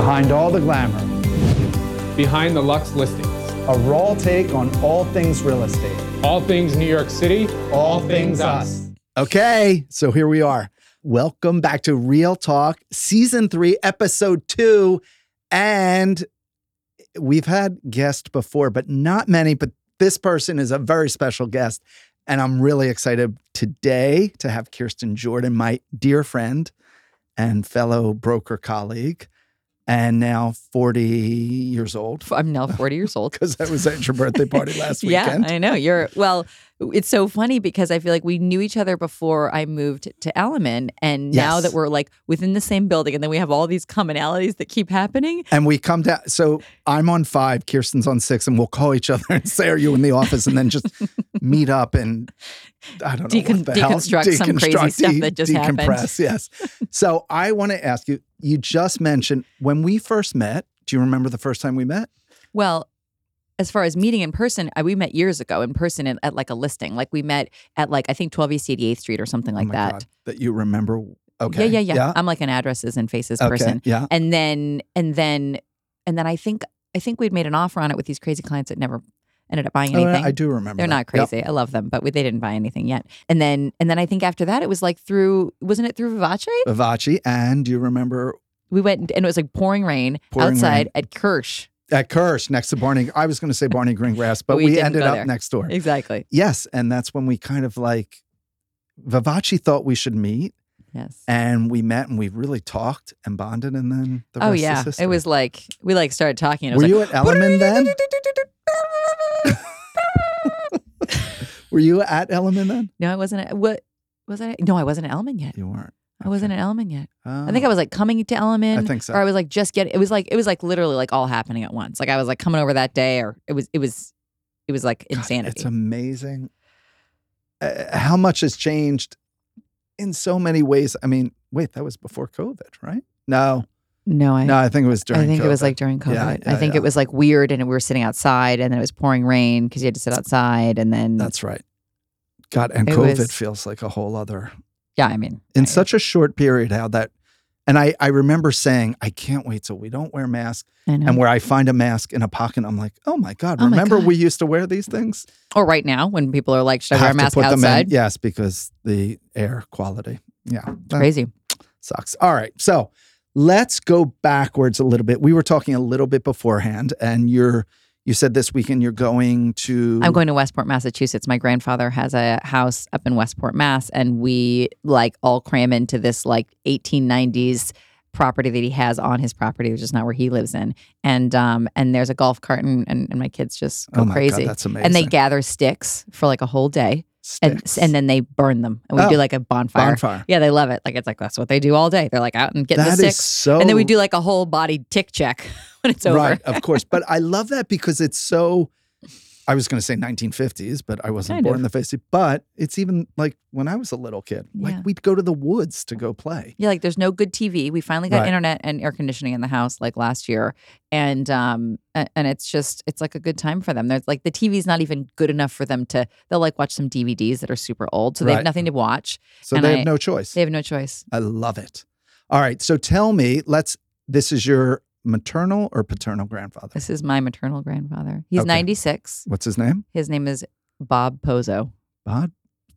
Behind all the glamour, behind the Lux listings. a raw take on all things real estate. All things New York City, all, things us. Okay, so here we are. Welcome back to Real Talk, Season 3, Episode 2. And we've had guests before, but not many. But this person is a very special guest. And I'm really excited today to have Kirsten Jordan, my dear friend and fellow broker colleague, and now 40 years old. I'm now 40 years old. Because I was at your birthday party last weekend. Yeah, I know. You're well, it's so funny because I feel like we knew each other before I moved to Elliman. And now Yes. that we're like within the same building and then we have all these commonalities that keep happening. And we come down. So I'm on five, Kirsten's on six, and we'll call each other and say, Are you in the office? And then just meet up and I don't know. Decon- what the hell, deconstruct some crazy stuff that just happened. decompress, Yes. So I want to ask you, you just mentioned when we first met, do you remember the first time we met? Well, as far as meeting in person, I, we met years ago in person at, at like a listing. Like we met at like I think 12 East 88th Street or something oh like oh that. God, that you remember. Okay. Yeah, yeah, yeah, I'm like an addresses and faces Okay. person. Yeah. And then and then and then I think I think we'd made an offer on it with these crazy clients that never ended up buying Oh, anything. I do remember. They're that. not Yep. crazy. I love them, but we, they didn't buy anything yet. And then and then I think after that it was like through wasn't it through Vivace? Vivace. And do you remember We went and it was like pouring rain Pouring outside rain. at Kirsch. At Kirsch next to Barney? I was going to say Barney Greengrass, but We we, ended up there. next door. Exactly. Yes. And that's when we kind of like, Vivace thought we should meet. Yes. and we met and we really talked and bonded and then the Oh rest yeah. is history. It was like we like started talking. Were was you like, at Elliman then? Were you at Elliman then? No, I wasn't. At, what was I? No, I wasn't at Elliman yet. You weren't. I wasn't at Elliman yet. Oh, I think I was like coming to Elliman. I think so. Or I was like just getting. It was like it was like literally like all happening at once. Like I was like coming over that day, or it was it was it was like God, insanity. It's amazing uh, how much has changed in so many ways. I mean, wait, that was before COVID, right? No, no, I no, I think it was during. I think it was like during COVID. Yeah, I think yeah. it was like weird, and we were sitting outside, and then it was pouring rain because you had to sit outside, and then That's right. God, and COVID was- feels like a whole other yeah, I mean, in I- such a short period. How that, and I I remember saying, I can't wait till we don't wear masks. And where I find a mask in a pocket, I'm like, oh my god! Oh my Remember God. we used to wear these things? or right now when people are like, should I wear a mask put them in- outside? Yes, because the air quality. Yeah, Crazy. sucks. All right, so let's go backwards a little bit. We were talking a little bit beforehand, and you're you said this weekend you're going to. I'm going to Westport, Massachusetts. My grandfather has a house up in Westport, Mass, and we like all cram into this like 1890s property that he has on his property, which is not where he lives in. And um and there's a golf cart and, and, and my kids just go Oh my crazy. God, that's amazing. and they gather sticks for like a whole day and and then they burn them. And we Oh, do like a bonfire. bonfire. Yeah, they love it. Like it's like that's what they do all day. They're like out and getting That the sticks. so. and then we do like a whole body tick check when it's over. right, of course. But I love that because it's so. I was going to say 1950s, but I wasn't Kind born of. in the 50s. But it's even like when I was a little kid. Like Yeah. we'd go to the woods to go play. Yeah, like there's no good TV. We finally got Right. internet and air conditioning in the house like last year, and um and it's just it's like a good time for them. There's like the TV's not even good enough for them to. They'll like watch some DVDs that are super old, so they Right. have nothing to watch. So And they I- have no choice. They have no choice. I love it. All right. So tell me, let's, this is your maternal or paternal grandfather? This is my maternal grandfather. He's Okay. 96. What's his name? His name is Bob Pozo. Bob?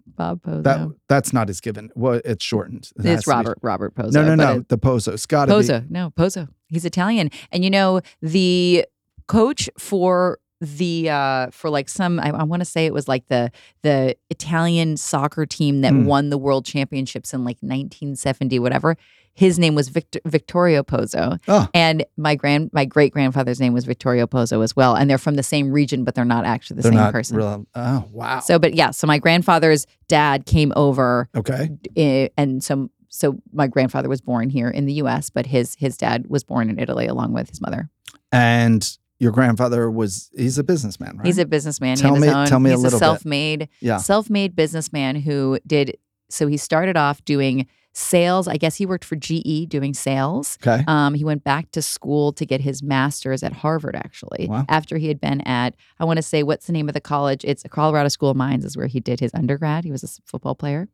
Bob Pozo. That, that's not his given. Well, it's shortened. It has it's to be- Robert Robert Pozo. No, no, but no. it- the Pozo. It's got to be. Pozo. No, Pozo. He's Italian. And you know, the coach for the uh for like some I, I want to say it was like the the Italian soccer team that Hmm. won the world championships in like 1970 whatever his name was Victor, Victorio Pozzo Oh. and my grand my great grandfather's name was Victorio Pozzo as well and they're from the same region but they're not actually the They're same not person real. Oh, wow. so but yeah so my grandfather's dad came over okay. eh, and so so my grandfather was born here in the U.S., but his his dad was born in Italy along with his mother. And your grandfather was, he's a businessman, right? He's a businessman. Tell me- own, tell me a he's little bit. self-made, Yeah. self-made businessman who did. So he started off doing sales. I guess he worked for GE doing sales. Okay. Um, he went back to school to get his master's at Harvard, actually, Wow. after he had been at, I want to say, what's the name of the college? It's Colorado School of Mines, is where he did his undergrad. He was a football player.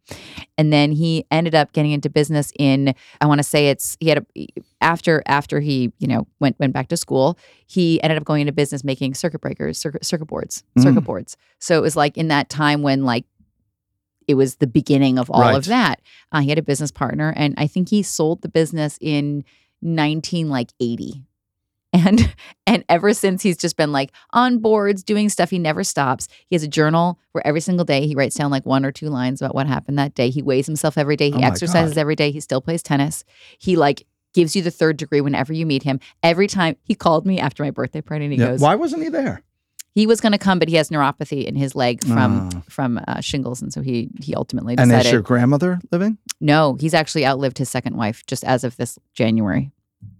And then he ended up getting into business in, I want to say it's, he had a, after, after he, you know, went, went back to school, he ended up going into business making circuit breakers, circuit, circuit boards, Mm. circuit boards. So it was like in that time when like, it was the beginning of all Right. of that. Uh, he had a business partner, and I think he sold the business in 19 like 80 and and ever since he's just been like on boards doing stuff he never stops he has a journal where every single day he writes down like one or two lines about what happened that day he weighs himself every day he Oh exercises God. every day he still plays tennis he like gives you the third degree whenever you meet him every time he called me after my birthday party and he Yeah. goes Why wasn't he there? He was going to come but he has neuropathy in his leg from Oh. from uh, shingles and so he he ultimately And decided is your grandmother living? no he's actually outlived his second wife just as of this january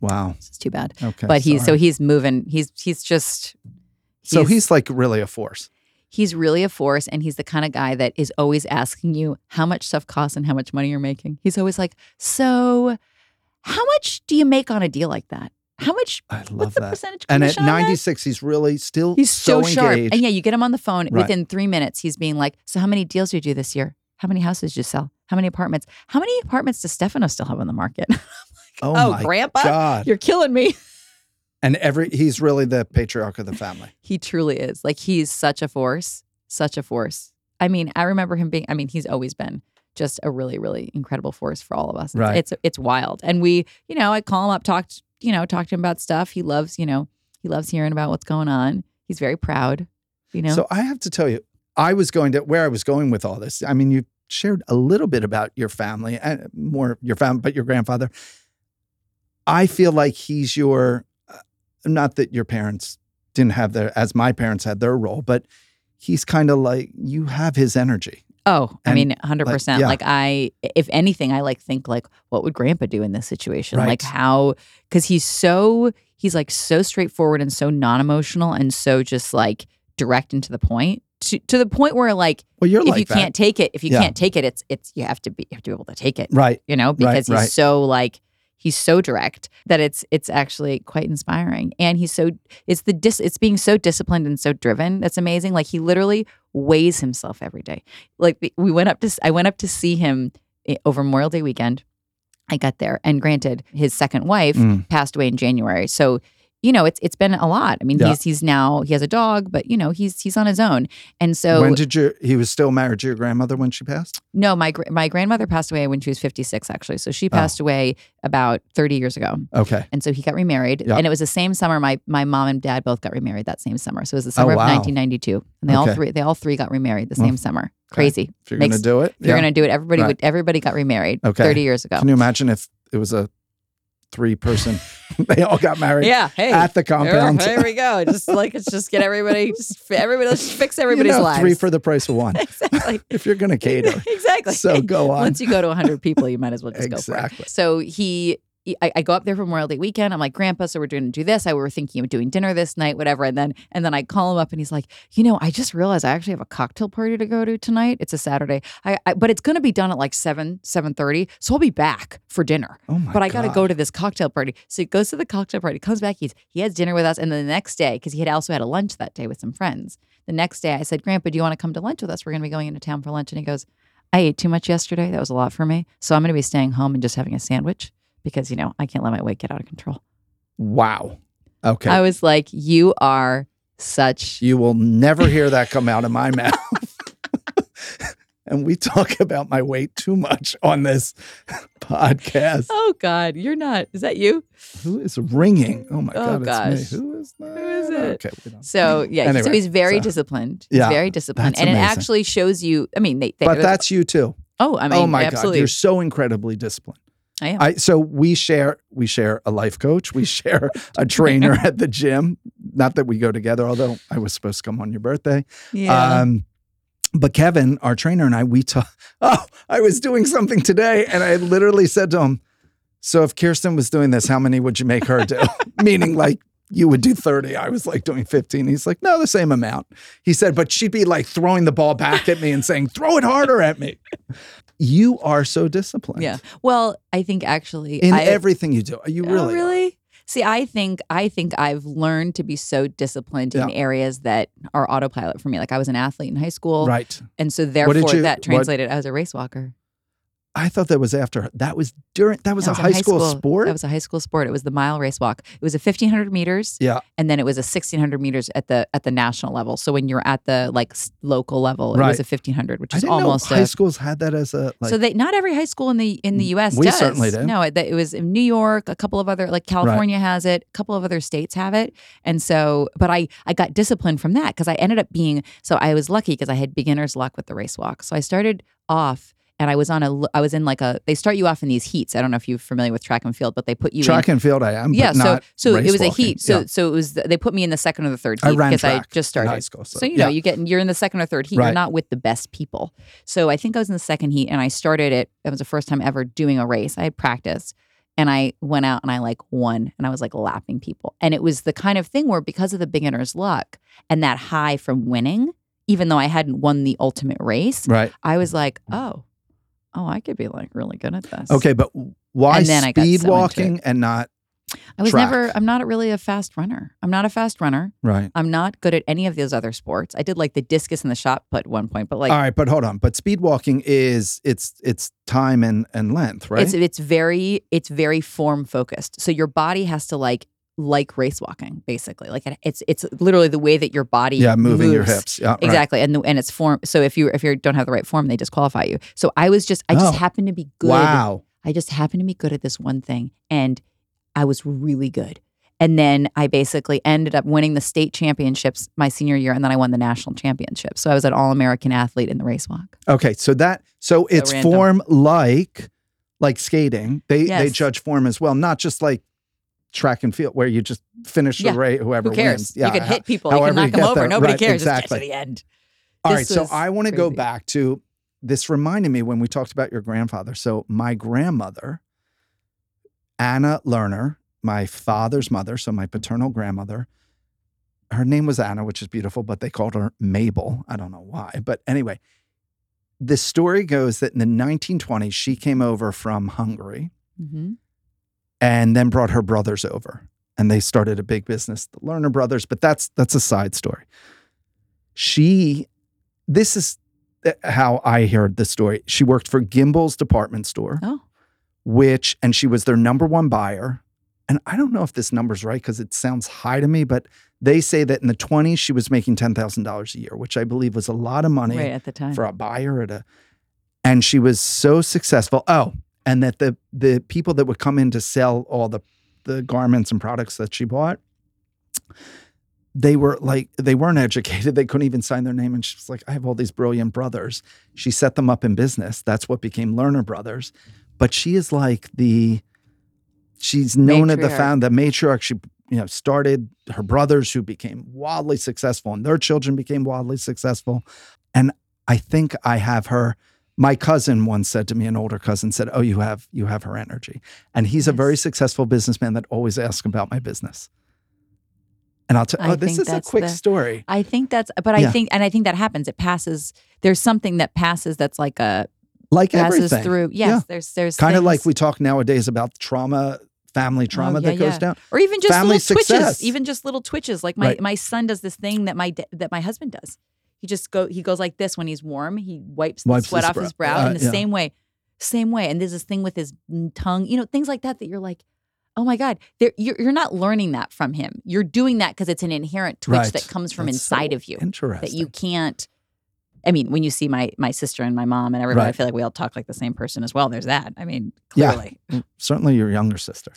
Wow. it's too bad Okay. but he's so sorry. he's moving. He's he's just so he's like really a force. he's really a force, and he's the kind of guy that is always asking you how much stuff costs and how much money you're making. He's always like, so how much do you make on a deal like that? How much? I love that. percentage And at commission on that? 96, he's really still He's so, sharp, engaged. and yeah, you get him on the phone Right. within three minutes. He's being like, so how many deals did you do this year? How many houses did you sell? How many apartments? How many apartments does Stefano still have on the market? oh, oh, my Grandpa, God. you're killing me. And every he's really the patriarch of the family. He truly is. Like he's such a force, such a force. I mean, I remember him being. I mean, he's always been just a really, really incredible force for all of us. It's, Right. It's it's wild, and we, you know, I call him up, talk, t- you know, talk to him about stuff. He loves, you know, he loves hearing about what's going on. He's very proud. You know. So I have to tell you, I was going to where I was going with all this. I mean, you shared a little bit about your family and more your family, but your grandfather. I feel like he's your, uh, not that your parents didn't have their, as my parents had their role, but he's kind of like you have his energy. Oh, I And, mean, hundred like, percent. yeah. Like I, if anything, I like think like, what would Grandpa do in this situation? Like how, because he's so he's like so straightforward and so non-emotional and so just like direct and to the point. To, to the point where like Well, you're if like you that. can't take it, if you Yeah. can't take it, it's it's you have to be you have to be able to take it. right? You know, because he's right. so like he's so direct that it's it's actually quite inspiring. And he's so it's the dis it's being so disciplined and so driven that's amazing. Like he literally weighs himself every day. Like we went up to s- I went up to see him eh, over Memorial Day weekend. I got there, and granted, his second wife Mm. passed away in January, so you know it's it's been a lot. I mean, Yeah. he's he's now he has a dog, but you know he's he's on his own, and so when did you? He was still married to your grandmother when she passed. no, my my grandmother passed away when she was 56 actually. So she Oh. passed away about 30 years ago. Okay. And so he got remarried Yeah. and it was the same summer my my mom and dad both got remarried that same summer. So it was the oh, summer Oh, wow. of 1992. And they all three they all three got remarried the Well, same summer. Crazy. If you're Makes- gonna do it, If you're going to do it everybody Right. would everybody got remarried Okay. 30 years ago. Can you imagine if it was a three person? they all got married yeah, hey. at the compound. There, we go. Just like it's just get everybody just everybody let's fix everybody's you know, lives. Three for the price of one. exactly. if you're going to cater. exactly. So go on. Once you go to 100 people, you might as well just go for Exactly. it. So he- I, I go up there for Memorial Day weekend. I'm like, Grandpa, so we're doing to do this. I we were thinking of doing dinner this night, whatever. And then and then I call him up and he's like, you know, I just realized I actually have a cocktail party to go to tonight. It's a Saturday. I, I but it's gonna be done at like seven, seven thirty. So I'll be back for dinner. Oh my But I got to God. go to this cocktail party. So he goes to the cocktail party, comes back, he's, he has dinner with us. And then the next day, because he had also had a lunch that day with some friends, the next day I said, Grandpa, do you want to come to lunch with us? We're going to be going into town for lunch. And he goes, I ate too much yesterday. That was a lot for me. So I'm going to be staying home and just having a sandwich because, you know, I can't let my weight get out of control. Wow. Okay. I was like, you are such. you will never hear that come out of my mouth. and we talk about my weight too much on this podcast. Oh God, you're not. Is that you? Who is ringing? Oh my Oh, God, gosh. it's me. Who is that? Who is it? Okay. So yeah, so he's very so- disciplined. He's Yeah, very disciplined, and it actually shows you. I mean, they. they But that's you too. oh, I mean, oh my God, absolutely. you're so incredibly disciplined. I am. I so we share we share a life coach, we share a trainer at the gym. Not that we go together, although I was supposed to come on your birthday. yeah. Um, but Kevin, our trainer, and I, we talk. Oh, I was doing something today, and I literally said to him, "So if Kirsten was doing this, how many would you make her do?" Meaning, like you would do thirty. I was like doing fifteen. He's like, "No, the same amount." He said, "But she'd be like throwing the ball back at me and saying, throw it harder at me." You are so disciplined. Yeah. Well, I think actually In I, everything you do. Are you Oh, really, are. really? See, I think I think I've learned to be so disciplined in areas that are autopilot for me. Like I was an athlete in high school, Right. and so therefore you- that translated. I was a race walker. I thought that was after. That was during. That was That a high school, sport. That was a high school sport. It was the mile race walk. It was a fifteen hundred meters. Yeah. and then it was a sixteen hundred meters at the at the national level. So when you're at the like local level, it was a fifteen hundred, which is almost know high a. schools had that as a like. so they not every high school in the in the mm, U.S. We does. certainly do. No, it, it was in New York. A couple of other like California has it. A couple of other states have it. And so, but I I got disciplined from that because I ended up being so I was lucky because I had beginner's luck with the race walk. So I started off. And I was on a, I was in like a. They start you off in these heats. I don't know if you're familiar with track and field, but they put you in track and field, I am. yeah so so it was a heat so Yeah. so it was they put me in the second or the third I heat ran because i track just started high school. So, so you know yeah. you get you're in the second or third heat Right. you're not with the best people so i think i was in the second heat and i started it it was the first time ever doing a race i had practiced and i went out and i like won and i was like lapping people and it was the kind of thing where because of the beginner's luck and that high from winning even though i hadn't won the ultimate race right. i was like oh oh i could be like really good at this Okay, but why And then I got so speed into walking and not i was track. never i'm not really a fast runner i'm not a fast runner right? I'm not good at any of those other sports. I did like the discus and the shot put at one point, but like All right, but hold on. But speed walking is it's it's time and and length, right? it's it's very it's very form focused. So your body has to like like race walking basically. Like it, it's it's literally the way that your body yeah, moving your hips. Yeah, right. Exactly, and the, and it's form. So if you if you don't have the right form, they disqualify you. So I was just I just Oh. happened to be good. Wow. I just happened to be good at this one thing, and I was really good. And then I basically ended up winning the state championships my senior year, and then I won the national championship. So I was an all American athlete in the race walk. Okay, so that so it's random. form like like skating. They they judge form as well, not just like track and field where you just finish Yeah. the race whoever Who cares? wins. Yeah. you can hit people, you can knock you them over. there. Nobody Right, cares. Just get to the end. All This right, so I want to go back to this reminded me when we talked about your grandfather. So my grandmother, Anna Lerner, my father's mother, so my paternal grandmother, her name was Anna, which is beautiful, but they called her Mabel. I don't know why. But anyway, the story goes that in the 1920s, she came over from Hungary Mhm. And then brought her brothers over. And they started a big business, the Lerner brothers, but that's that's a side story. She this is uh, how I heard the story. She worked for Gimbel's department store, Oh, which and she was their number one buyer. And I don't know if this number's right because it sounds high to me, but they say that in the 20s she was making $10,000 a year, which I believe was a lot of money right at the time. for a buyer at a and she was so successful oh and that the the people that would come in to sell all the the garments and products that she bought they were like they weren't educated. They couldn't even sign their name. And she was like i have all these brilliant brothers. She set them up in business. That's what became lerner brothers. But she is like the she's known at the Matriarch. found the matriarch. She you know started her brothers who became wildly successful and their children became wildly successful. And i think i have her my cousin once said to me an older cousin said oh you have you have her energy and he's a very successful businessman that always asks about my business and i'll tell oh this is a quick the- story I think that's, but I Yeah. think, and I think that happens. It passes. There's something that passes that's like a like passes everything through. Yes, Yeah. there's there's kind of like we talk nowadays about trauma family oh, trauma Oh, yeah, that goes down or even just family little success. twitches, even just little twitches. Like my Right. my son does this thing that my that my husband does. He just go he goes like this when he's warm. He wipes the Wipes sweat his off his brow. Uh, in the yeah. same way, same way. And there's this thing with his mm, tongue, you know, things like that that you're like, oh my god, There- you're you're not learning that from him. You're doing that because it's an inherent twitch Right. that comes from That's so inside of you interesting that you can't. I mean, when you see my my sister and my mom and everybody, I feel like we all talk like the same person as well. There's that. I mean, Yeah. clearly. certainly your younger sister.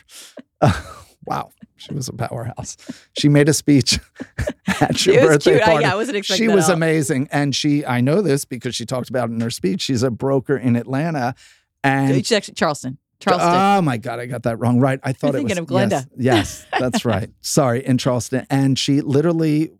wow, she was a powerhouse. She made a speech at your It was birthday cute. I, party. yeah, I wasn't expecting she was all. amazing, and she I know this because she talked about it in her speech. She's a broker in Atlanta, and She's actually Charleston. Charleston. Oh my God, I got that wrong. Right, I thought it was thinking of Glenda. Yes, yes, that's right. Sorry, in Charleston, and she literally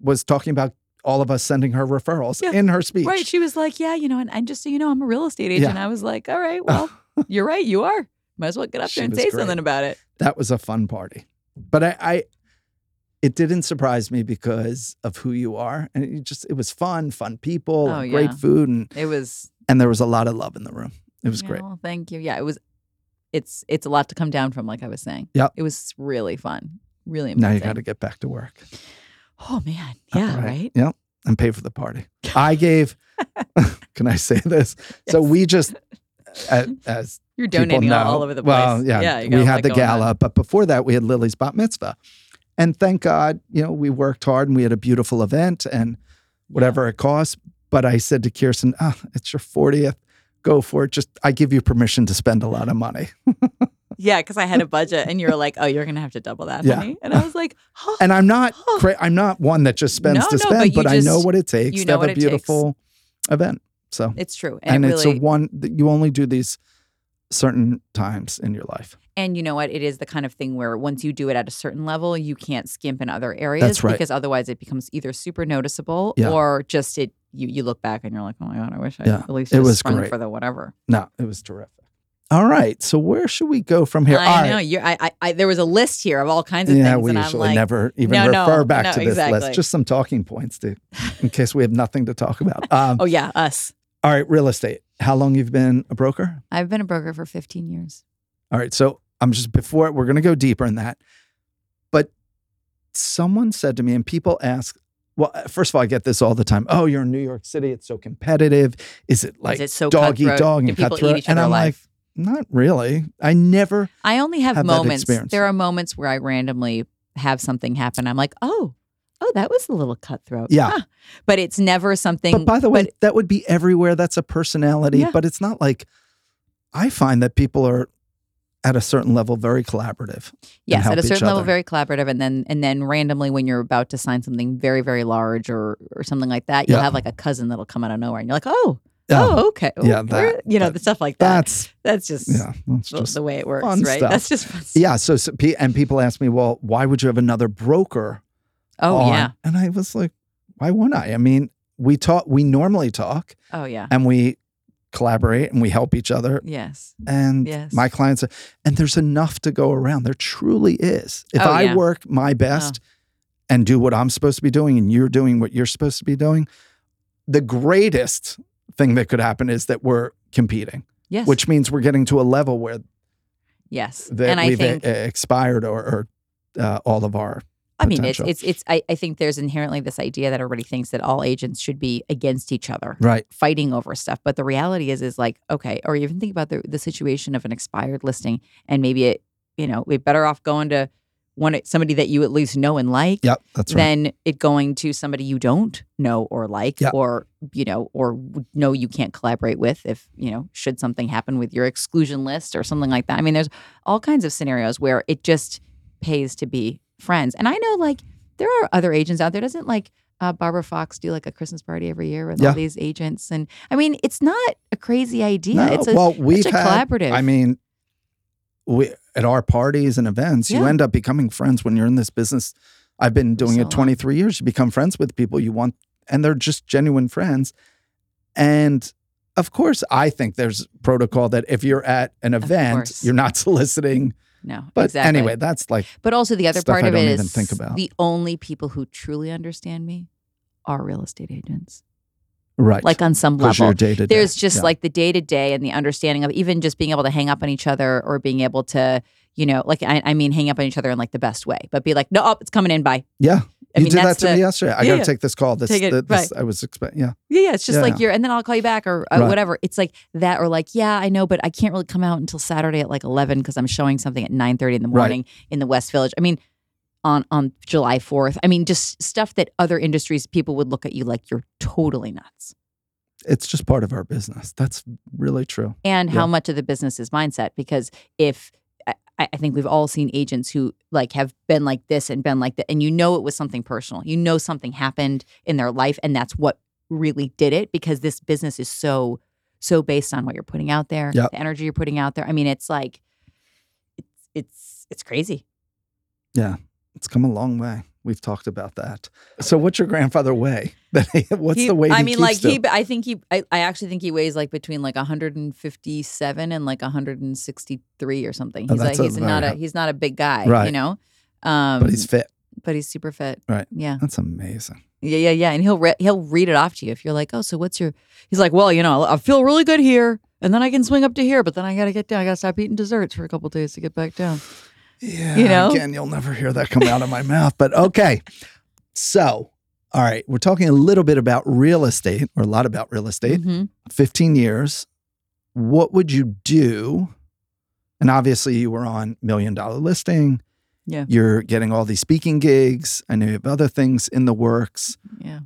was talking about all of us sending her referrals Yeah. in her speech. Right. She was like, Yeah, you know, and, and just so you know, I'm a real estate Yeah. agent. I was like, All right, well, you're right. You are. Might as well get up She there and say great. something about it. that was a fun party. But I, I it didn't surprise me because of who you are. And it just it was fun, fun people, Oh, and great food. And It was and there was a lot of love in the room. It was great. Oh, thank you. Yeah, it was. It's it's a lot to come down from, like I was saying. Yeah. It was really fun. Really Now amazing. you got to get back to work. Oh man. Yeah. Right. Yep. And pay for the party. I gave. can I say this? So we just, as, as You're donating all, know- all over the place. Well, yeah, Yeah. we had the going on. gala, but before that, we had Lily's bat mitzvah, and thank God, you know, we worked hard and we had a beautiful event and whatever it costs. But I said to Kirsten, "Ah, it's your fortieth. Go for it. Just I give you permission to spend a lot of money." Yeah, because I had a budget, and you were like, "Oh, you're gonna have to double that, Yeah. honey." And I was like, "Huh." And I'm not, cra- I'm not one that just spends No, to no, spend, but but, I know what it takes you to have a it takes. beautiful event. So, It's true, and, and it it's really, a one that you only do these certain times in your life. and you know what? It is the kind of thing where once you do it at a certain level, you can't skimp in other areas That's right. because otherwise it becomes either super noticeable Yeah. or just it. You you look back and you're like, "Oh my god, I wish I Yeah, at least it was sprung great. for the whatever." No, it was terrific. All right, so where should we go from here? I All right. know you. I, I, I there was a list here of all kinds of yeah, things, we and I'm usually like, never even no, no, refer back no, to this exactly. list. Just some talking points to, in case we have nothing to talk about. Um, "Oh yeah, us." All right, real estate. How long you've been a broker? I've been a broker for 15 years. All right, so I'm just before we're going to go deeper in that, but someone said to me, and people ask. Well, uh, first of all, I get this all the time. Oh, you're in New York City. It's so competitive. Is it like Is it so dog eat dog and cutthroat? and I'm like, not really. I never. I only have, have moments. There are moments where I randomly have something happen. I'm like, oh, oh, that was a little cutthroat. Yeah. Huh. But it's never something. But by the way, but- that would be everywhere. That's a personality, Yeah. but it's not like I find that people are at a certain level very collaborative. yes, at a certain level, very collaborative, and then and then randomly, when you're about to sign something very very large or or something like that, you'll Yeah. have like a cousin that'll come out of nowhere, and you're like, oh, Yeah, oh, okay, Oh, yeah, that- you know, that- the stuff like that. that's That's just yeah, that's just the way it works, right? stuff. That's just fun stuff. yeah. So, so and people ask me, well, why would you have another broker? Oh on? yeah. and I was like, why wouldn't I? I mean, we talk, we normally talk, Oh yeah. and we collaborate and we help each other. Yes. And Yes. my clients, and there's enough to go around. There truly is. If Oh, I yeah. work my best and do what I'm supposed to be doing, and you're doing what you're supposed to be doing, the greatest thing that could happen is that we're competing, Yes. which means we're getting to a level where yes. that and we've think e- expired or, or uh, all of our. I mean, it's it's it's. I, I think there's inherently this idea that everybody thinks that all agents should be against each other, Right. fighting over stuff. But the reality is, is like okay, or even think about the the situation of an expired listing, and maybe it, you know, we're better off going to one somebody that you at least know and like, Yep. That's right. than it going to somebody you don't know or like, Yeah. or you know, or know you can't collaborate with if you know should something happen with your exclusion list or something like that. I mean, there's all kinds of scenarios where it just pays to be friends. And I know like there are other agents out there. Doesn't like uh, Barbara Fox do like a Christmas party every year with Yeah. all these agents? And I mean, it's not a crazy idea. No, it's a well, we've a had, collaborative. I mean, we at our parties and events, you end up becoming friends when you're in this business. I've been doing So it long. 23 years. You become friends with people you want, and they're just genuine friends. And of course, I think there's protocol that if you're at an event, you're not soliciting. No, But exactly. anyway, that's like But also the other part of it is think about. the only people who truly understand me are real estate agents. right, Like on some level. day to day. There's just Yeah. like the day to day and the understanding of even just being able to hang up on each other or being able to, you know, like I, I mean, hang up on each other in like the best way, but be like, no, oh, it's coming in. Bye. yeah. I you mean, did that to the, me yesterday. I Yeah, got to yeah. take this call. This, it, the- this right. I was expecting. Yeah, Yeah, yeah. It's just Yeah. like you're, and then I'll call you back or uh, Right. whatever. It's like that, or like, yeah, I know, but I can't really come out until Saturday at like 11 because I'm showing something at 9:30 in the Right. morning in the West Village. I mean, on on July 4th. I mean, just stuff that other industries people would look at you like you're totally nuts. it's just part of our business. That's really true. And how much of the business is mindset? Because if I, I think we've all seen agents who like have been like this and been like that, and you know it was something personal. You know something happened in their life, and that's what really did it. Because this business is so so based on what you're putting out there, Yep. the energy you're putting out there. I mean, it's like it's it's it's crazy. Yeah, it's come a long way. We've talked about that. So, what's your grandfather weigh? what's He- the weight? I mean, like he, I think he, I, I actually think he weighs like between like 157 and like 163 or something. Oh, He's that's like he's not a, he's not a big guy, Right. you know. Um, but he's fit. but he's super fit. Right. Yeah. That's amazing. Yeah, yeah, yeah. And he'll re- he'll read it off to you if you're like, oh, so what's your? He's like, well, you know, I feel really good here, and then I can swing up to here, but then I got to get down. I got to stop eating desserts for a couple days to get back down. Yeah. You know? Again, you'll never hear that come out of my mouth, but okay. So, all right, we're talking a little bit about real estate or a lot about real estate. Mhm. 15 years. What would you do? And obviously, you were on Million Dollar Listing. Yeah. You're getting all these speaking gigs. I know you have other things in the works. Yeah.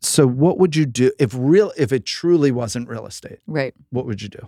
So, what would you do if real if it truly wasn't real estate? Right. What would you do?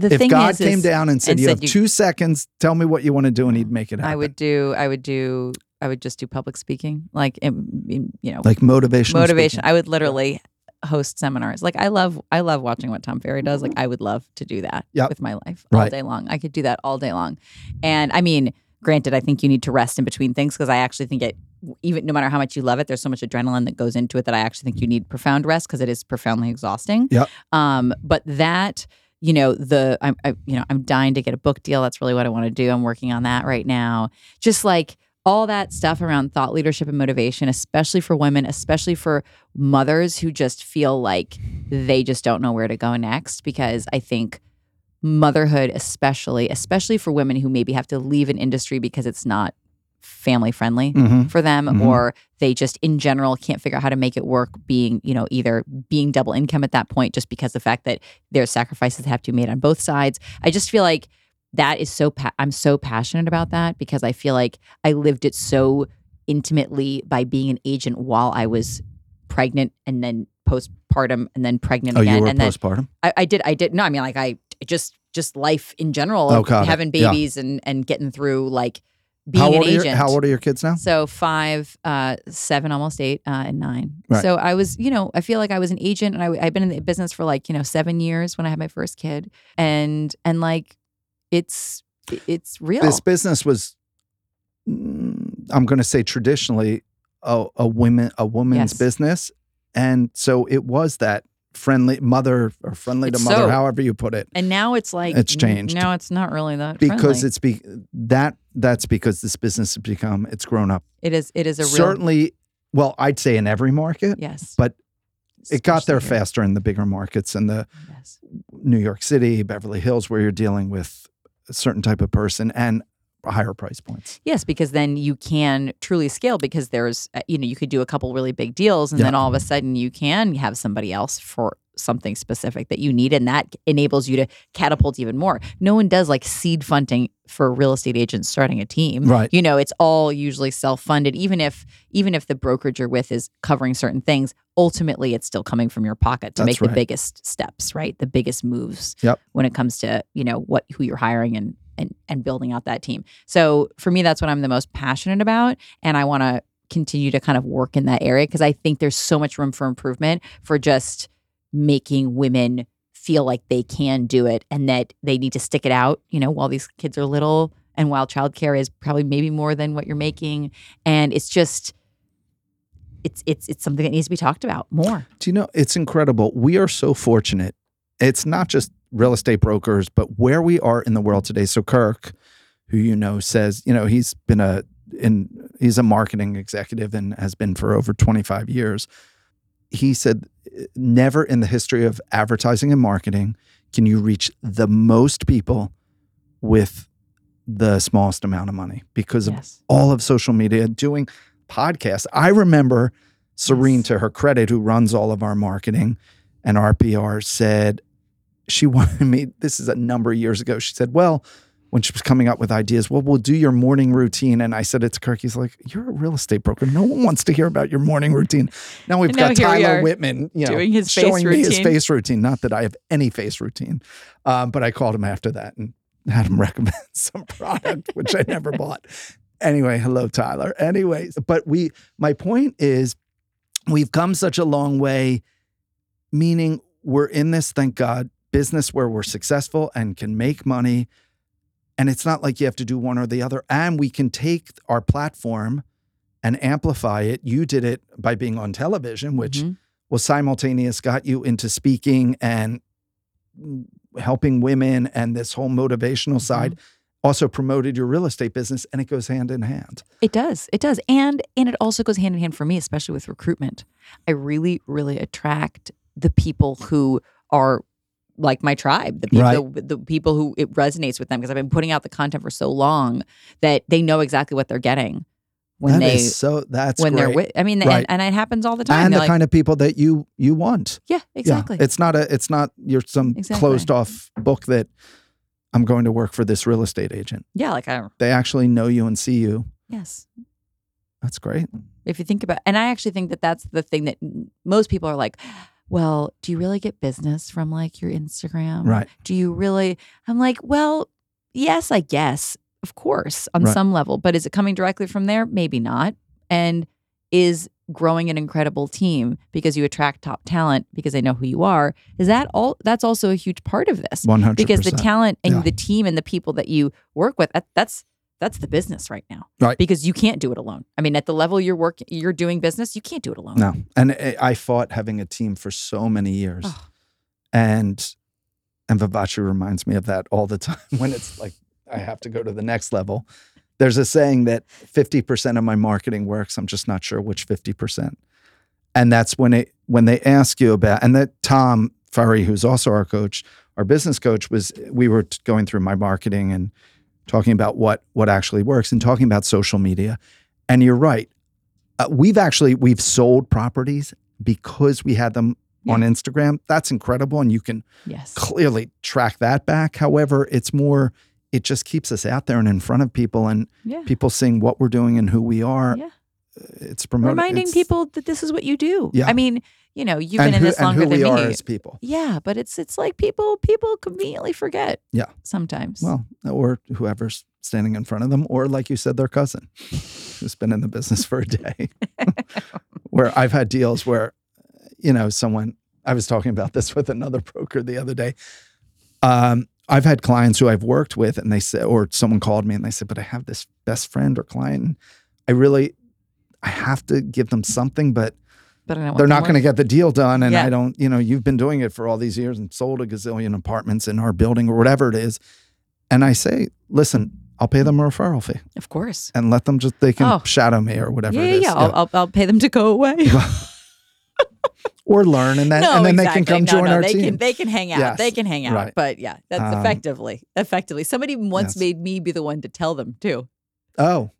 The if thing God is, came is down and said, and "You said have you- two seconds. Tell me what you want to do," and He'd make it happen. I would do. I would do. I would just do public speaking, like you know, like motivation. motivation. speaking. I would literally host seminars. Like I love. I love watching what Tom Ferry does. Like I would love to do that Yep. with my life all Right. day long. I could do that all day long. And I mean, granted, I think you need to rest in between things because I actually think it. Even no matter how much you love it, there's so much adrenaline that goes into it that I actually think you need profound rest because it is profoundly exhausting. Yep. Um, but that you know the I'm I, you know I'm dying to get a book deal. That's really what I want to do. I'm working on that right now. Just like all that stuff around thought leadership and motivation, especially for women, especially for mothers who just feel like they just don't know where to go next. Because I think motherhood, especially, especially for women who maybe have to leave an industry because it's not family friendly Mhm. for them Mhm. or they just in general can't figure out how to make it work being you know either being double income at that point just because the fact that there's sacrifices that have to be made on both sides i just feel like that is so pa- i'm so passionate about that because i feel like i lived it so intimately by being an agent while i was pregnant and then postpartum and then pregnant Oh, again you were and then postpartum. I, I did. I did. No, I mean, like I just just life in general, Oh, of got it. having Yeah. babies and and getting through like being How an old, are agent. your, how old are your kids now? So five, uh, seven, almost eight, uh, and nine. Right. So I was, you know, I feel like I was an agent, and I, I've been in the business for like, you know, seven years when I had my first kid, and and like, it's it's real. This business was, mm, I'm going to say traditionally, a, a women a woman's Yes. business, and so it was that friendly mother or friendly It's to mother, so- however you put it, and now it's like It's changed. No, it's not really that because friendly. it's be that that's because this business has become it's grown up. it is it is a real Certainly, well, I'd say in every market, yes, but it got there here. faster in the bigger markets in the Yes. New York City, Beverly Hills, where you're dealing with a certain type of person and higher price points. Yes, because then you can truly scale because there's, uh, you know, you could do a couple really big deals and Yeah. then all of a sudden you can have somebody else for something specific that you need. And that enables you to catapult even more. No one does like seed funding for real estate agents starting a team. Right. You know, it's all usually self-funded. Even if, even if the brokerage you're with is covering certain things, ultimately it's still coming from your pocket to That's make the biggest steps, right? The biggest moves Yep. when it comes to, you know, what, who you're hiring and, and, and building out that team. So for me, that's what I'm the most passionate about. And I want to continue to kind of work in that area because I think there's so much room for improvement for just making women feel like they can do it and that they need to stick it out, you know, while these kids are little and while childcare is probably maybe more than what you're making. And it's just, it's it's it's something that needs to be talked about more. Do you know it's incredible? We are so fortunate. It's not just real estate brokers, but where we are in the world today. So Kirk, who you know, says, you know, he's been a in he's a marketing executive and has been for over 25 years. He said never in the history of advertising and marketing can you reach the most people with the smallest amount of money because of all of social media doing podcasts. I remember Serene, Yes. to her credit, who runs all of our marketing and our PR, said she wanted me. This is a number of years ago. She said, "Well." When she was coming up with ideas, well, we'll do your morning routine. And I said it to Kirk. He's like, You're a real estate broker. No one wants to hear about your morning routine. Now we've now got here we Tyler Whitman, you know, doing his face showing me his routine. face routine. Not that I have any face routine, um, but I called him after that and had him recommend some product, which I never bought. Anyway, hello, Tyler. Anyways, but we, my point is, we've come such a long way, meaning we're in this, thank God, business where we're successful and can make money. And it's not like you have to do one or the other. And we can take our platform and amplify it. You did it by being on television, which Mhm. was simultaneous, got you into speaking and helping women and this whole motivational side. also promoted your real estate business and it goes hand in hand. It does. It does. And and it also goes hand in hand for me, especially with recruitment. I really, really attract the people who are like my tribe, the people Right. the, the people who it resonates with them because I've been putting out the content for so long that they know exactly what they're getting when That they so that's when they're with I mean Right. and, and it happens all the time. and They're the like, kind of people that you you want. yeah, exactly. Yeah, it's not a it's not you're some Exactly. closed off book that I'm going to work for this real estate agent. yeah, like I They actually know you and see you. yes. That's great. if you think about and i actually think that that's the thing that most people are like well do you really get business from like your instagram Right. do you really i'm like well yes i guess of course on Right. some level but is it coming directly from there maybe not and is growing an incredible team because you attract top talent because they know who you are is that all that's also a huge part of this 100%. because the talent and Yeah. the team and the people that you work with that, that's that's the business right now Right. because you can't do it alone i mean at the level you're working you're doing business you can't do it alone No. And I fought having a team for so many years. Oh. And and Vivace reminds me of that all the time when it's like I have to go to the next level. There's a saying that 50% of my marketing works. I'm just not sure which 50%. And that's when it when they ask you about and that Tom Ferry, who's also our coach, our business coach, was we were going through my marketing and talking about what what actually works and talking about social media. And you're right. Uh, we've actually we've sold properties because we had them on Instagram. That's incredible, and you can yes clearly track that back. However, it's more. It just keeps us out there and in front of people, and yeah people seeing what we're doing and who we are. Yeah. It's promoting, reminding it's- people that this is what you do Yeah. i mean you know you've and been in who, this and longer than me as people. yeah but it's it's like people people conveniently forget Yeah. sometimes Well, or whoever's standing in front of them, or like you said, their cousin who's been in the business for a day. where I've had deals where, you know, someone, I was talking about this with another broker the other day. Um, I've had clients who I've worked with and they said, or someone called me and they said, but I have this best friend or client. And I really, I have to give them something, but but they're not going to get the deal done. And Yeah. I don't, you know, you've been doing it for all these years and sold a gazillion apartments in our building or whatever it is. And I say, listen, I'll pay them a referral fee of course and let them just, they can Oh. shadow me or whatever yeah it yeah yeah I'll, I'll, I'll pay them to go away or learn and then, no, and then exactly. they can come no, join no, our they team. Can, they can hang out. Yes. They can hang out. Right. But yeah, that's Um, effectively, effectively. Somebody once yes. made me be the one to tell them too. oh,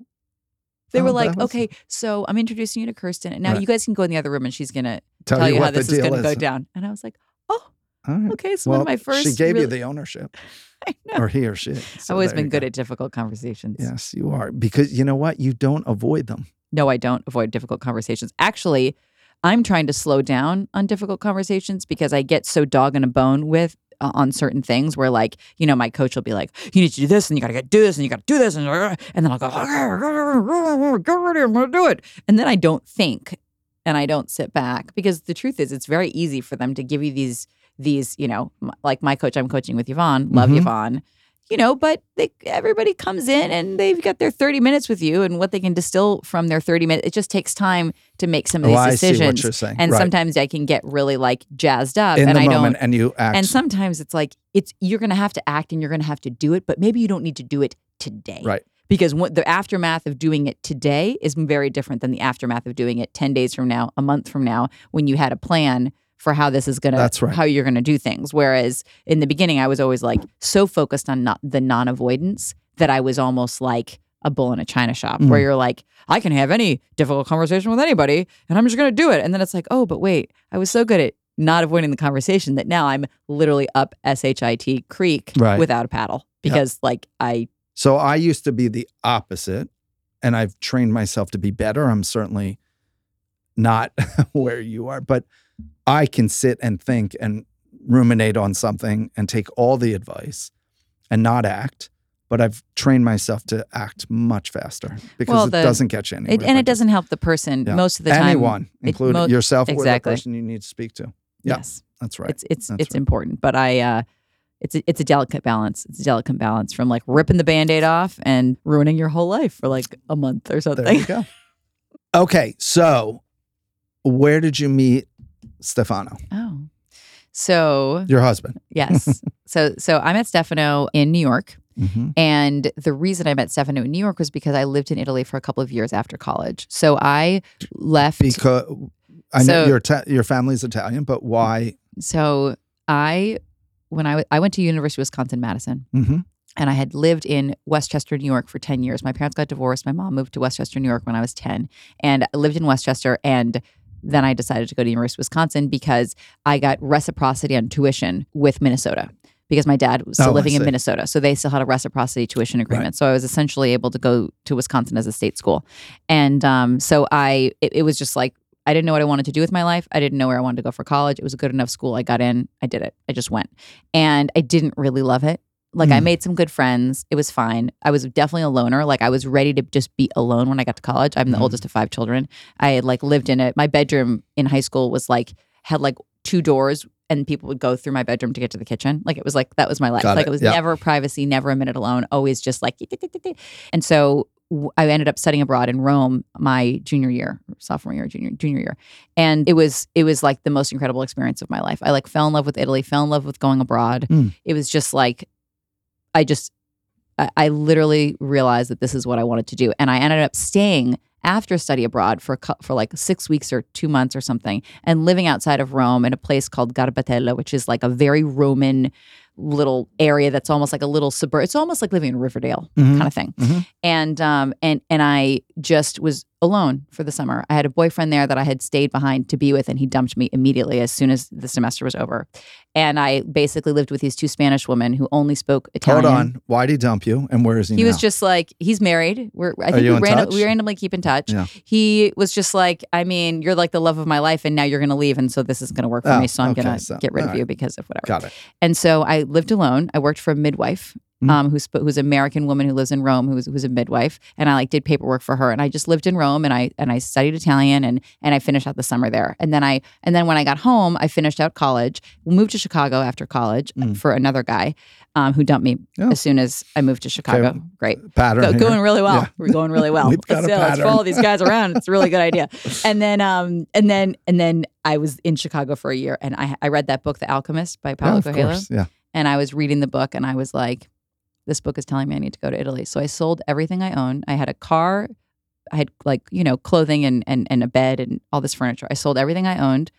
They Oh, were like, was- "Okay, so I'm introducing you to Kirsten, and now Right. you guys can go in the other room, and she's gonna tell, tell, you, how this is gonna go down." And I was like, "Oh, All right. okay." So Well, one of my first. she gave you the ownership, I know. or he or she. I've always been good go. at difficult conversations. Yes, you are because you know what? You don't avoid them. No, I don't avoid difficult conversations. Actually, I'm trying to slow down on difficult conversations because I get so dog in a bone with uh, on certain things where like, you know, my coach will be like, you need to do this and you got to get do this and you got to do this and, and then I'll go, get ready, I'm to do it. And then I don't think and I don't sit back because the truth is it's very easy for them to give you these these, you know, m- like my coach I'm coaching with Yvonne, love Mhm. Yvonne. You know, but they everybody comes in and they've got their 30 minutes with you and what they can distill from their 30 minutes. It just takes time to make some of Oh, these decisions. what you're saying. and right. sometimes I can get really like jazzed up in and I don't and you act. and sometimes it's like it's you're going to have to act and you're going to have to do it, but maybe you don't need to do it today. Right. Because what the aftermath of doing it today is very different than the aftermath of doing it 10 days from now, a month from now when you had a plan for how this is going to That's right. how you're going to do things. Whereas in the beginning I was always like so focused on not the non-avoidance that I was almost like a bull in a china shop where Mm. you're like I can have any difficult conversation with anybody and I'm just going to do it. And then it's like, "Oh, but wait, I was so good at not avoiding the conversation that now I'm literally up SHIT creek Right. without a paddle because like I So I used to be the opposite, and I've trained myself to be better. I'm certainly not where you are, but I can sit and think and ruminate on something and take all the advice and not act. But I've trained myself to act much faster because Well, it doesn't get you anywhere. it, and it doesn't help the person Yeah. most of the time. anyone, including mo- yourself or exactly. the person you need to speak to. Yeah. Yes. That's right. It's it's That's it's right. important, but I uh it's a, it's a delicate balance. It's a delicate balance from like ripping the band-aid off and ruining your whole life for like a month or something. There you go. Okay, so where did you meet Stefano, Oh. So your husband? Yes. so so I met Stefano in New York. Mhm. And the reason I met Stefano in New York was because I lived in Italy for a couple of years after college. So I left. Because I know your ta- your family's Italian, but why? so I, when I, w- I went to University of Wisconsin Madison, Mhm. and I had lived in Westchester, New York for 10 years. My parents got divorced. My mom moved to Westchester, New York when I was 10 and I lived in Westchester. And then I decided to go to University of Wisconsin because I got reciprocity on tuition with Minnesota because my dad was still Oh, living in. Minnesota. So they still had a reciprocity tuition agreement. So I was essentially able to go to Wisconsin as a state school. And um, so I, it, it was just like, I didn't know what I wanted to do with my life. I didn't know where I wanted to go for college. It was a good enough school. I got in, I did it. I just went. And I didn't really love it. Like I Mm. made some good friends. It was fine. I was definitely a loner. Like I was ready to just be alone when I got to college. I'm the Mhm. oldest of five children. I had like lived in it. My bedroom in high school was like had like two doors and people would go through my bedroom to get to the kitchen. Like it was like that was my life. Got like it. it was Yeah. never privacy, never a minute alone, always just like and so I ended up studying abroad in Rome my junior year, sophomore year, junior junior year, and it was it was like the most incredible experience of my life. I like fell in love with Italy, fell in love with going abroad. Mm. It was just like I just I, I literally realized that this is what I wanted to do, and I ended up staying after study abroad for for like six weeks or two months or something, and living outside of Rome in a place called Garbatella, which is like a very Roman little area that's almost like a little suburb. It's almost like living in Riverdale Mhm. kind of thing. Mhm. And um and and I just was alone for the summer. I had a boyfriend there that I had stayed behind to be with, and he dumped me immediately as soon as the semester was over. And I basically lived with these two Spanish women who only spoke Italian. Hold on. Why did he dump you? And where is he, He now? was just like he's married. We're I think you we, touch? we randomly keep in touch. Yeah. He was just like, I mean, you're like the love of my life, and now you're going to leave, and so this isn't going to work for Oh, me. So I'm okay, going to so, get rid of all you because of whatever. Got it. And so I lived alone. I worked for a midwife, Mm. um, who's who's an American woman who lives in Rome, who's who's a midwife, and I like did paperwork for her. And I just lived in Rome, and I and I studied Italian, and and I finished out the summer there. And then I and then when I got home, I finished out college. Moved to Chicago after college Mm. for another guy, um, who dumped me Oh. as soon as I moved to Chicago. Great. Pattern. Go, going really well. Yeah. We're going really well. We've got let's, a let's follow these guys around. It's a really good idea. And then, um, and then, and then I was in Chicago for a year, and I I read that book, The Alchemist by Paulo of Coelho course. Yeah. and I was reading the book and I was like, this book is telling me I need to go to Italy. So I sold everything I owned. I had a car, I had like, you know, clothing and and, and a bed and all this furniture. I sold everything I owned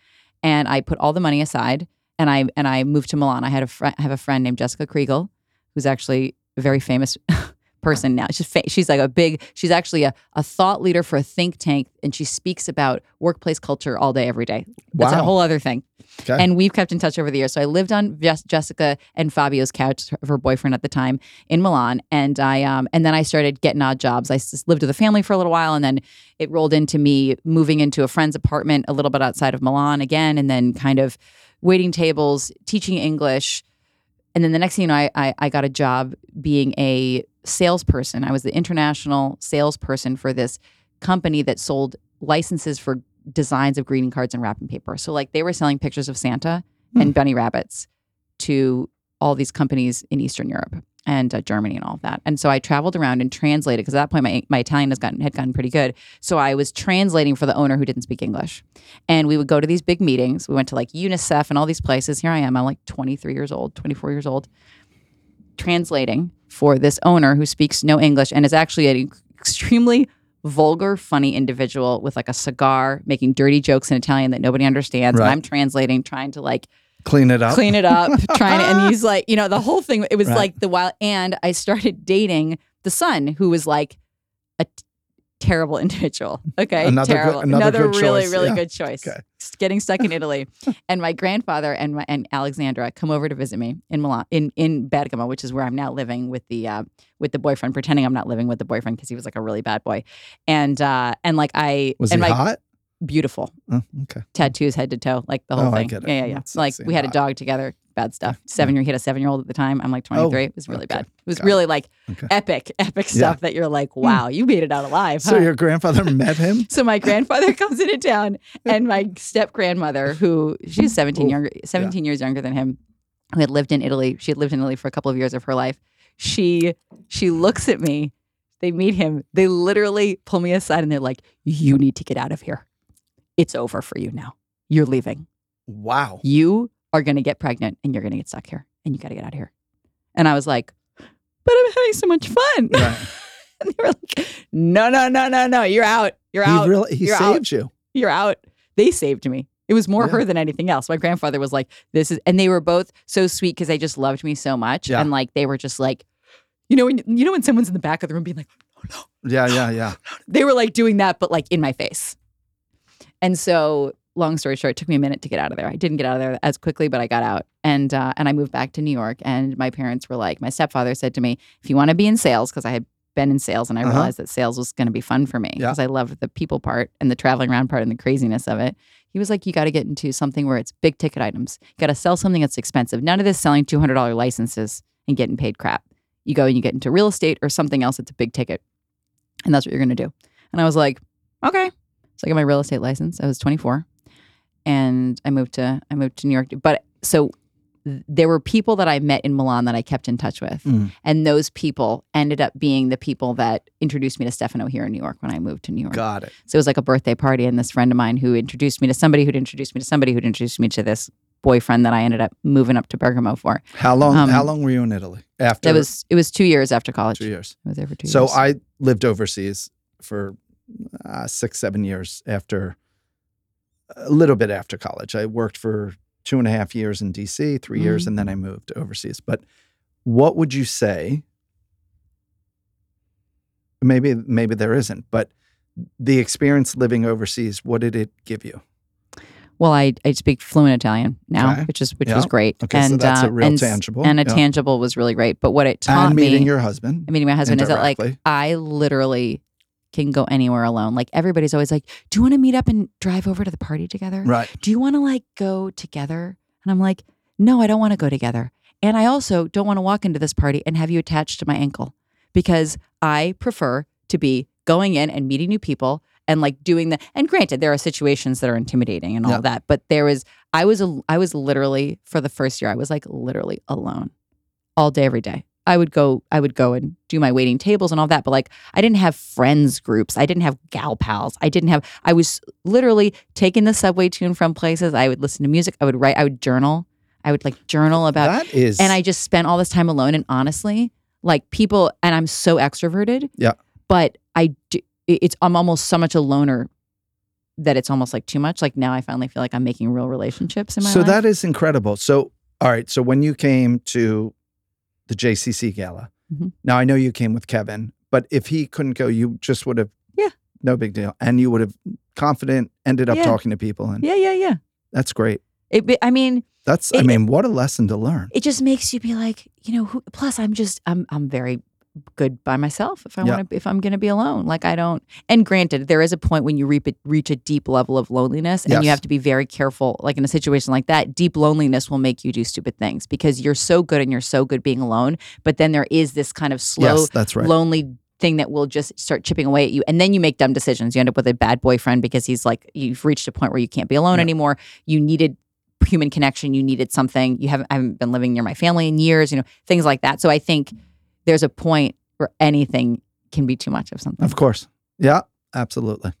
and I put all the money aside and I and I moved to Milan. I had a friend I have a friend named Jessica Kriegel, who's actually a very famous person now. She's fa- she's like a big she's actually a, a thought leader for a think tank and she speaks about workplace culture all day every day. That's a whole other thing. Okay. And we've kept in touch over the years. So I lived on Jess- Jessica and Fabio's couch, her- her boyfriend at the time, in Milan. And I um and then I started getting odd jobs. I s- lived with a family for a little while, and then it rolled into me moving into a friend's apartment a little bit outside of Milan again, and then kind of waiting tables, teaching English. And then the next thing you know, I, I, I got a job being a salesperson. I was the international salesperson for this company that sold licenses for designs of greeting cards and wrapping paper. So like they were selling pictures of Santa and bunny rabbits to all these companies in Eastern Europe and uh, Germany and all of that. And so I traveled around and translated because at that point my my Italian has gotten had gotten pretty good. So I was translating for the owner who didn't speak English. And we would go to these big meetings. We went to like UNICEF and all these places. Here I am. I'm like 23 years old, 24 years old, translating for this owner who speaks no English and is actually an extremely vulgar, funny individual with like a cigar, making dirty jokes in Italian that nobody understands. Right. And I'm translating, trying to like Clean it up. clean it up, trying to, and he's like, you know, the whole thing. It was Right. like the wild. And I started dating the son, who was like a terrible individual. Okay, Another good- terrible. another good really, choice, really yeah. good choice. Okay. Getting stuck in Italy, and my grandfather and my, and Alexandra come over to visit me in Milan, in in Bergamo, which is where I'm now living with the uh, with the boyfriend, pretending I'm not living with the boyfriend because he was like a really bad boy, and uh, and like I Was and he my hot? Beautiful Oh, okay. tattoos head to toe, like the whole Oh, thing. Yeah, yeah, yeah. That's like we had a dog together. Bad stuff. Seven year, he had a seven year old at the time. I'm like 23. it was really Oh, okay. bad. It was Got really like Okay. epic, epic Yeah. Hmm. stuff that you're like, wow, you made it out alive. So your grandfather met him? So my grandfather comes into town, and my step grandmother, who she's 17 Ooh, younger, 17 years younger than him, who had lived in Italy. She had lived in Italy for a couple of years of her life. She she looks at me. They meet him. They literally pull me aside, and they're like, "You need to get out of here. It's over for you now. You're leaving. Wow. You are going to get pregnant, and you're going to get stuck here, and you got to get out of here." And I was like, but I'm having so much fun. Right. and they were like, no, no, no, no, no, you're out. You're He out. really he You're saved you. you're out. They saved me. It was more Yeah. her than anything else. My grandfather was like, this is, and they were both so sweet because they just loved me so much. Yeah. And like, they were just like, you know, when, you know, when someone's in the back of the room being like, oh, no. Yeah, yeah, yeah. they were like doing that, but like in my face. And so, long story short, it took me a minute to get out of there. I didn't get out of there as quickly, but I got out, and uh, and I moved back to New York. And my parents were like, my stepfather said to me, "If you want to be in sales, because I had been in sales, and I Uh-huh. realized that sales was going to be fun for me Yeah. because I loved the people part and the traveling around part and the craziness of it." He was like, "You got to get into something where it's big ticket items. You got to sell something that's expensive. None of this selling two hundred dollar licenses and getting paid crap. You go and you get into real estate or something else that's a big ticket, and that's what you're going to do." And I was like, "Okay." So I got my real estate license. I was 24, and I moved to I moved to New York. But so there were people that I met in Milan that I kept in touch with, Mm. and those people ended up being the people that introduced me to Stefano here in New York when I moved to New York. Got it. So it was like a birthday party, and this friend of mine who introduced me to somebody who'd introduced me to somebody who'd introduced me to this boyfriend that I ended up moving up to Bergamo for. How long Um, how long were you in Italy? After It was it was two years after college. two years. I was there for two So years. I lived overseas for uh, six, seven years after, a little bit after college. I worked for two and a half years in DC, 3 years, Mhm. and then I moved overseas. But what would you say? Maybe, maybe there isn't, but the experience living overseas, what did it give you? Well, I, I speak fluent Italian now, Okay. which is which Yeah. was great. Okay, so and that's uh, a real and, tangible. And a yeah. tangible was really great. But what it taught me. and meeting me, your husband. Mean, my husband is that like. I literally can go anywhere alone. Like everybody's always like, "Do you want to meet up and drive over to the party together? right. Do you want to like go together?" And I'm like, "No, I don't want to go together." And I also don't want to walk into this party and have you attached to my ankle because I prefer to be going in and meeting new people and like doing the and granted there are situations that are intimidating and all Yeah. that but there was I was a, I was literally for the first year I was like literally alone all day every day. I would go I would go and do my waiting tables and all that but like I didn't have friends groups. I didn't have gal pals. I didn't have I was literally taking the subway to and from places. I would listen to music. I would write I would journal. I would like journal about that is, and I just spent all this time alone. And honestly, like people, and I'm so extroverted. Yeah. But I, do, it's I'm almost so much a loner that it's almost like too much. Like now, I finally feel like I'm making real relationships in my life. so life. that is incredible. So, all right. So when you came to the JCC gala, Mhm. now I know you came with Kevin, but if he couldn't go, you just would have, Yeah. no big deal, and you would have confident ended up Yeah. talking to people, and yeah, yeah, yeah. that's great. It, I mean, That's, I It- mean, what a lesson to learn. it just makes you be like, you know. Who, plus, I'm just, I'm, I'm very good by myself if I Yeah. want to, if I'm going to be alone. Like I don't. And granted, there is a point when you reap reach a deep level of loneliness, and Yes. you have to be very careful. Like in a situation like that, deep loneliness will make you do stupid things because you're so good and you're so good being alone. But then there is this kind of slow, yes, that's right. lonely thing that will just start chipping away at you, and then you make dumb decisions. You end up with a bad boyfriend because he's like, you've reached a point where you can't be alone Yeah. anymore. You needed human connection. You needed something. You haven't, I haven't been living near my family in years. You know, things like that. So I think there's a point where anything can be too much of something. Of course. Yeah, absolutely.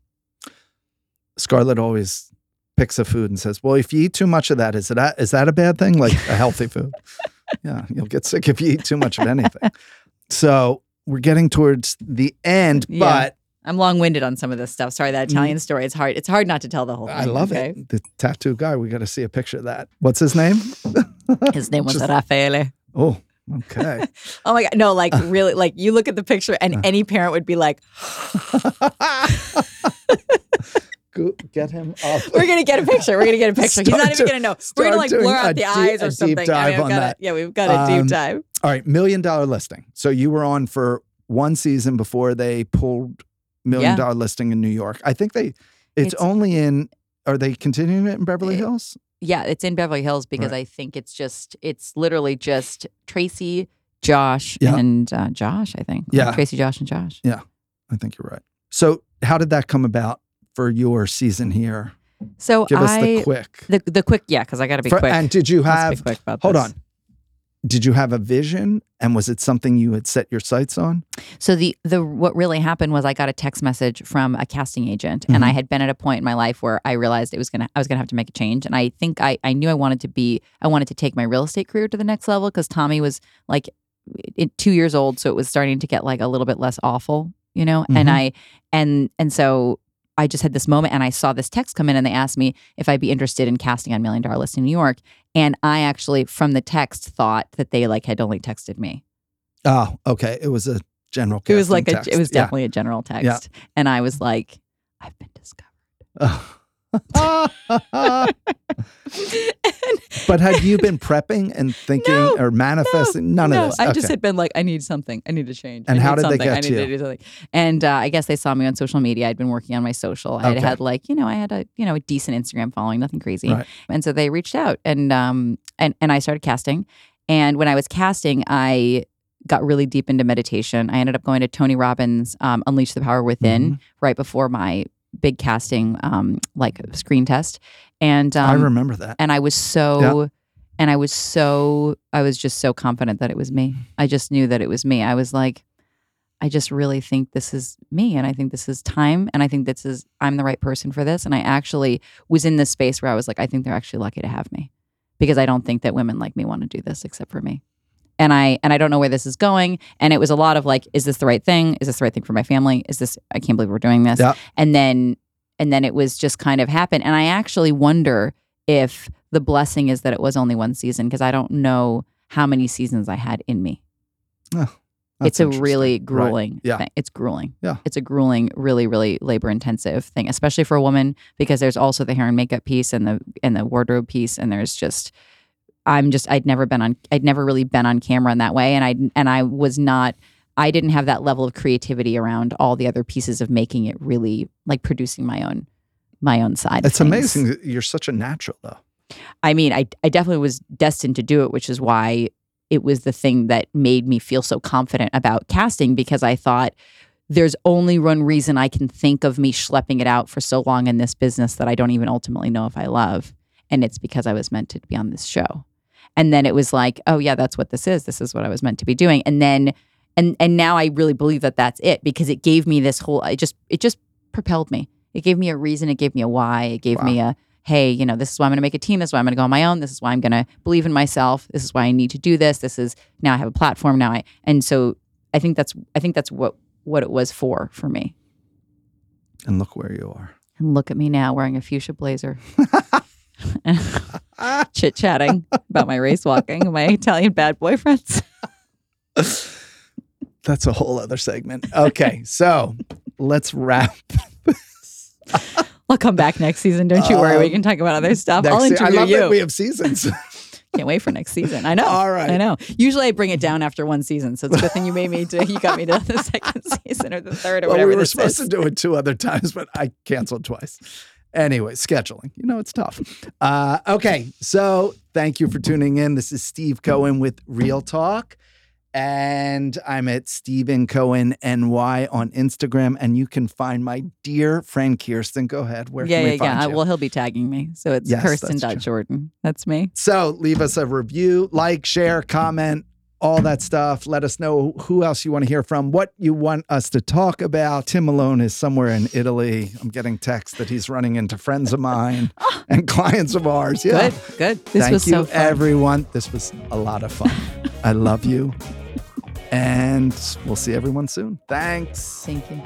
Scarlett always picks a food and says, "Well, if you eat too much of that, is that is that a bad thing? Like a healthy food? yeah, you'll get sick if you eat too much of anything." So we're getting towards the end, Yeah. but I'm long winded on some of this stuff. Sorry, that Italian story. It's hard. It's hard not to tell the whole thing. Mm. I love okay? it. The tattoo guy. We got to see a picture of that. What's his name? His name was Just- Raffaele. Oh, okay. Oh my god, no! Like really, like you look at the picture, and Uh. any parent would be like, Go- Get him up. "We're gonna get a picture. We're gonna get a picture." He's not even gonna know. We're gonna like blur out the deep- eyes a or deep something. I mean, gotta- that. Yeah, we've got a Um, deep dive. All right, million dollar listing. So you were on for one season before they pulled million Yeah. dollar listing in New York. I think they it's, It's- only in are they continuing it in Beverly It- Hills? Yeah, it's in Beverly Hills because Right. I think it's just it's literally just Tracy, Josh, Yeah. and uh, Josh. I think. Yeah. Tracy, Josh, and Josh. Yeah, I think you're right. So how did that come about for your season here? So Give us I the quick. the the quick yeah because I got to be For- quick. And did you have hold this. on. Did you have a vision and was it something you had set your sights on? So the the what really happened was I got a text message from a casting agent, and Mm-hmm. I had been at a point in my life where I realized it was gonna I was gonna have to make a change, and I think I I knew I wanted to be I wanted to take my real estate career to the next level because Tommy was like it, two years old, so it was starting to get like a little bit less awful, you know. And Mhm. I and and so I just had this moment, and I saw this text come in, and they asked me if I'd be interested in casting on Million Dollar Listing New York, and I actually from the text thought that they like had only texted me. Oh, okay. It was a general. It was like a, it was Yeah. definitely a general text, and I was like, I've been discovered. but had you been prepping and thinking No, or manifesting? None no, of this. I just had been like, I need something. I need to change. And I how did they something. I get need you? to do something. And uh, I guess they saw me on social media. I'd been working on my social. I had Okay. had like, you know, I had a, you know, a decent Instagram following, nothing crazy. Right. And so they reached out and um and and I started casting. And when I was casting, I got really deep into meditation. I ended up going to Tony Robbins' um, Unleash the Power Within Mhm. right before my big casting um like screen test. And um, I remember that. and I was so and I was so I was just so confident that it was me. I just knew that it was me. I was like I just really think this is me and I think this is time and I think this is I'm the right person for this and I actually was in this space where I was like I think they're actually lucky to have me because I don't think that women like me want to do this except for me. And I and I don't know where this is going and it was a lot of like is this the right thing? Is this the right thing for my family? Is this I can't believe we're doing this. Yeah. And then and then it was just kind of happened and I actually wonder if the blessing is that it was only one season because I don't know how many seasons I had in me. That's it's a really Right. grueling Yeah. thing. It's grueling. Yeah. It's a grueling, really, really labor intensive thing, especially for a woman because there's also the hair and makeup piece and the and the wardrobe piece and there's just I'm just I'd never been on I'd never really been on camera in that way and I and I was not I didn't have that level of creativity around all the other pieces of making it really like producing my own my own side. It's amazing you're such a natural, though. I mean, I I definitely was destined to do it, which is why it was the thing that made me feel so confident about casting because I thought there's only one reason I can think of me schlepping it out for so long in this business that I don't even ultimately know if I love. And it's because I was meant to be on this show. And then it was like, oh yeah, that's what this is. This is what I was meant to be doing. And then and and now I really believe that that's it because it gave me this whole it just it just propelled me. It gave me a reason, it gave me a why, it gave me a hey, you know, this is why I'm going to make a team. This is why I'm going to go on my own. This is why I'm going to believe in myself. This is why I need to do this. This is now I have a platform now. I and so I think that's I think that's what what it was for for me. And look where you are. And look at me now wearing a fuchsia blazer, chit chatting about my race walking, and my Italian bad boyfriends. That's a whole other segment. Okay, so let's wrap. I'll come back next season. Don't you worry. we Um, can talk about other stuff. I'll se- I interview love you. that we have seasons. Can't wait for next season. I know. All right. I know. Usually I bring it down after one season, so it's a good thing you made me to. You got me to the second season or the third or well, whatever. we were supposed is. to do it two other times, but I canceled twice. Anyway, scheduling. You know, it's tough. Uh, okay, so thank you for tuning in. This is Steve Cohen with Real Talk. And I'm at Steven Cohen NY on Instagram. And you can find my dear friend Kirsten. Go ahead. Where yeah, can we yeah, yeah. you? Well, he'll be tagging me, so it's Yes, Kirsten. Jordan. That's me. So leave us a review, like, share, comment, all that stuff. Let us know who else you want to hear from, what you want us to talk about. Tim Malone is somewhere in Italy. I'm getting texts that he's running into friends of mine oh. and clients of ours. Yeah. Good, good. This Thank was you, so fun. everyone. This was a lot of fun. I love you. And we'll see everyone soon. Thanks. Thank you.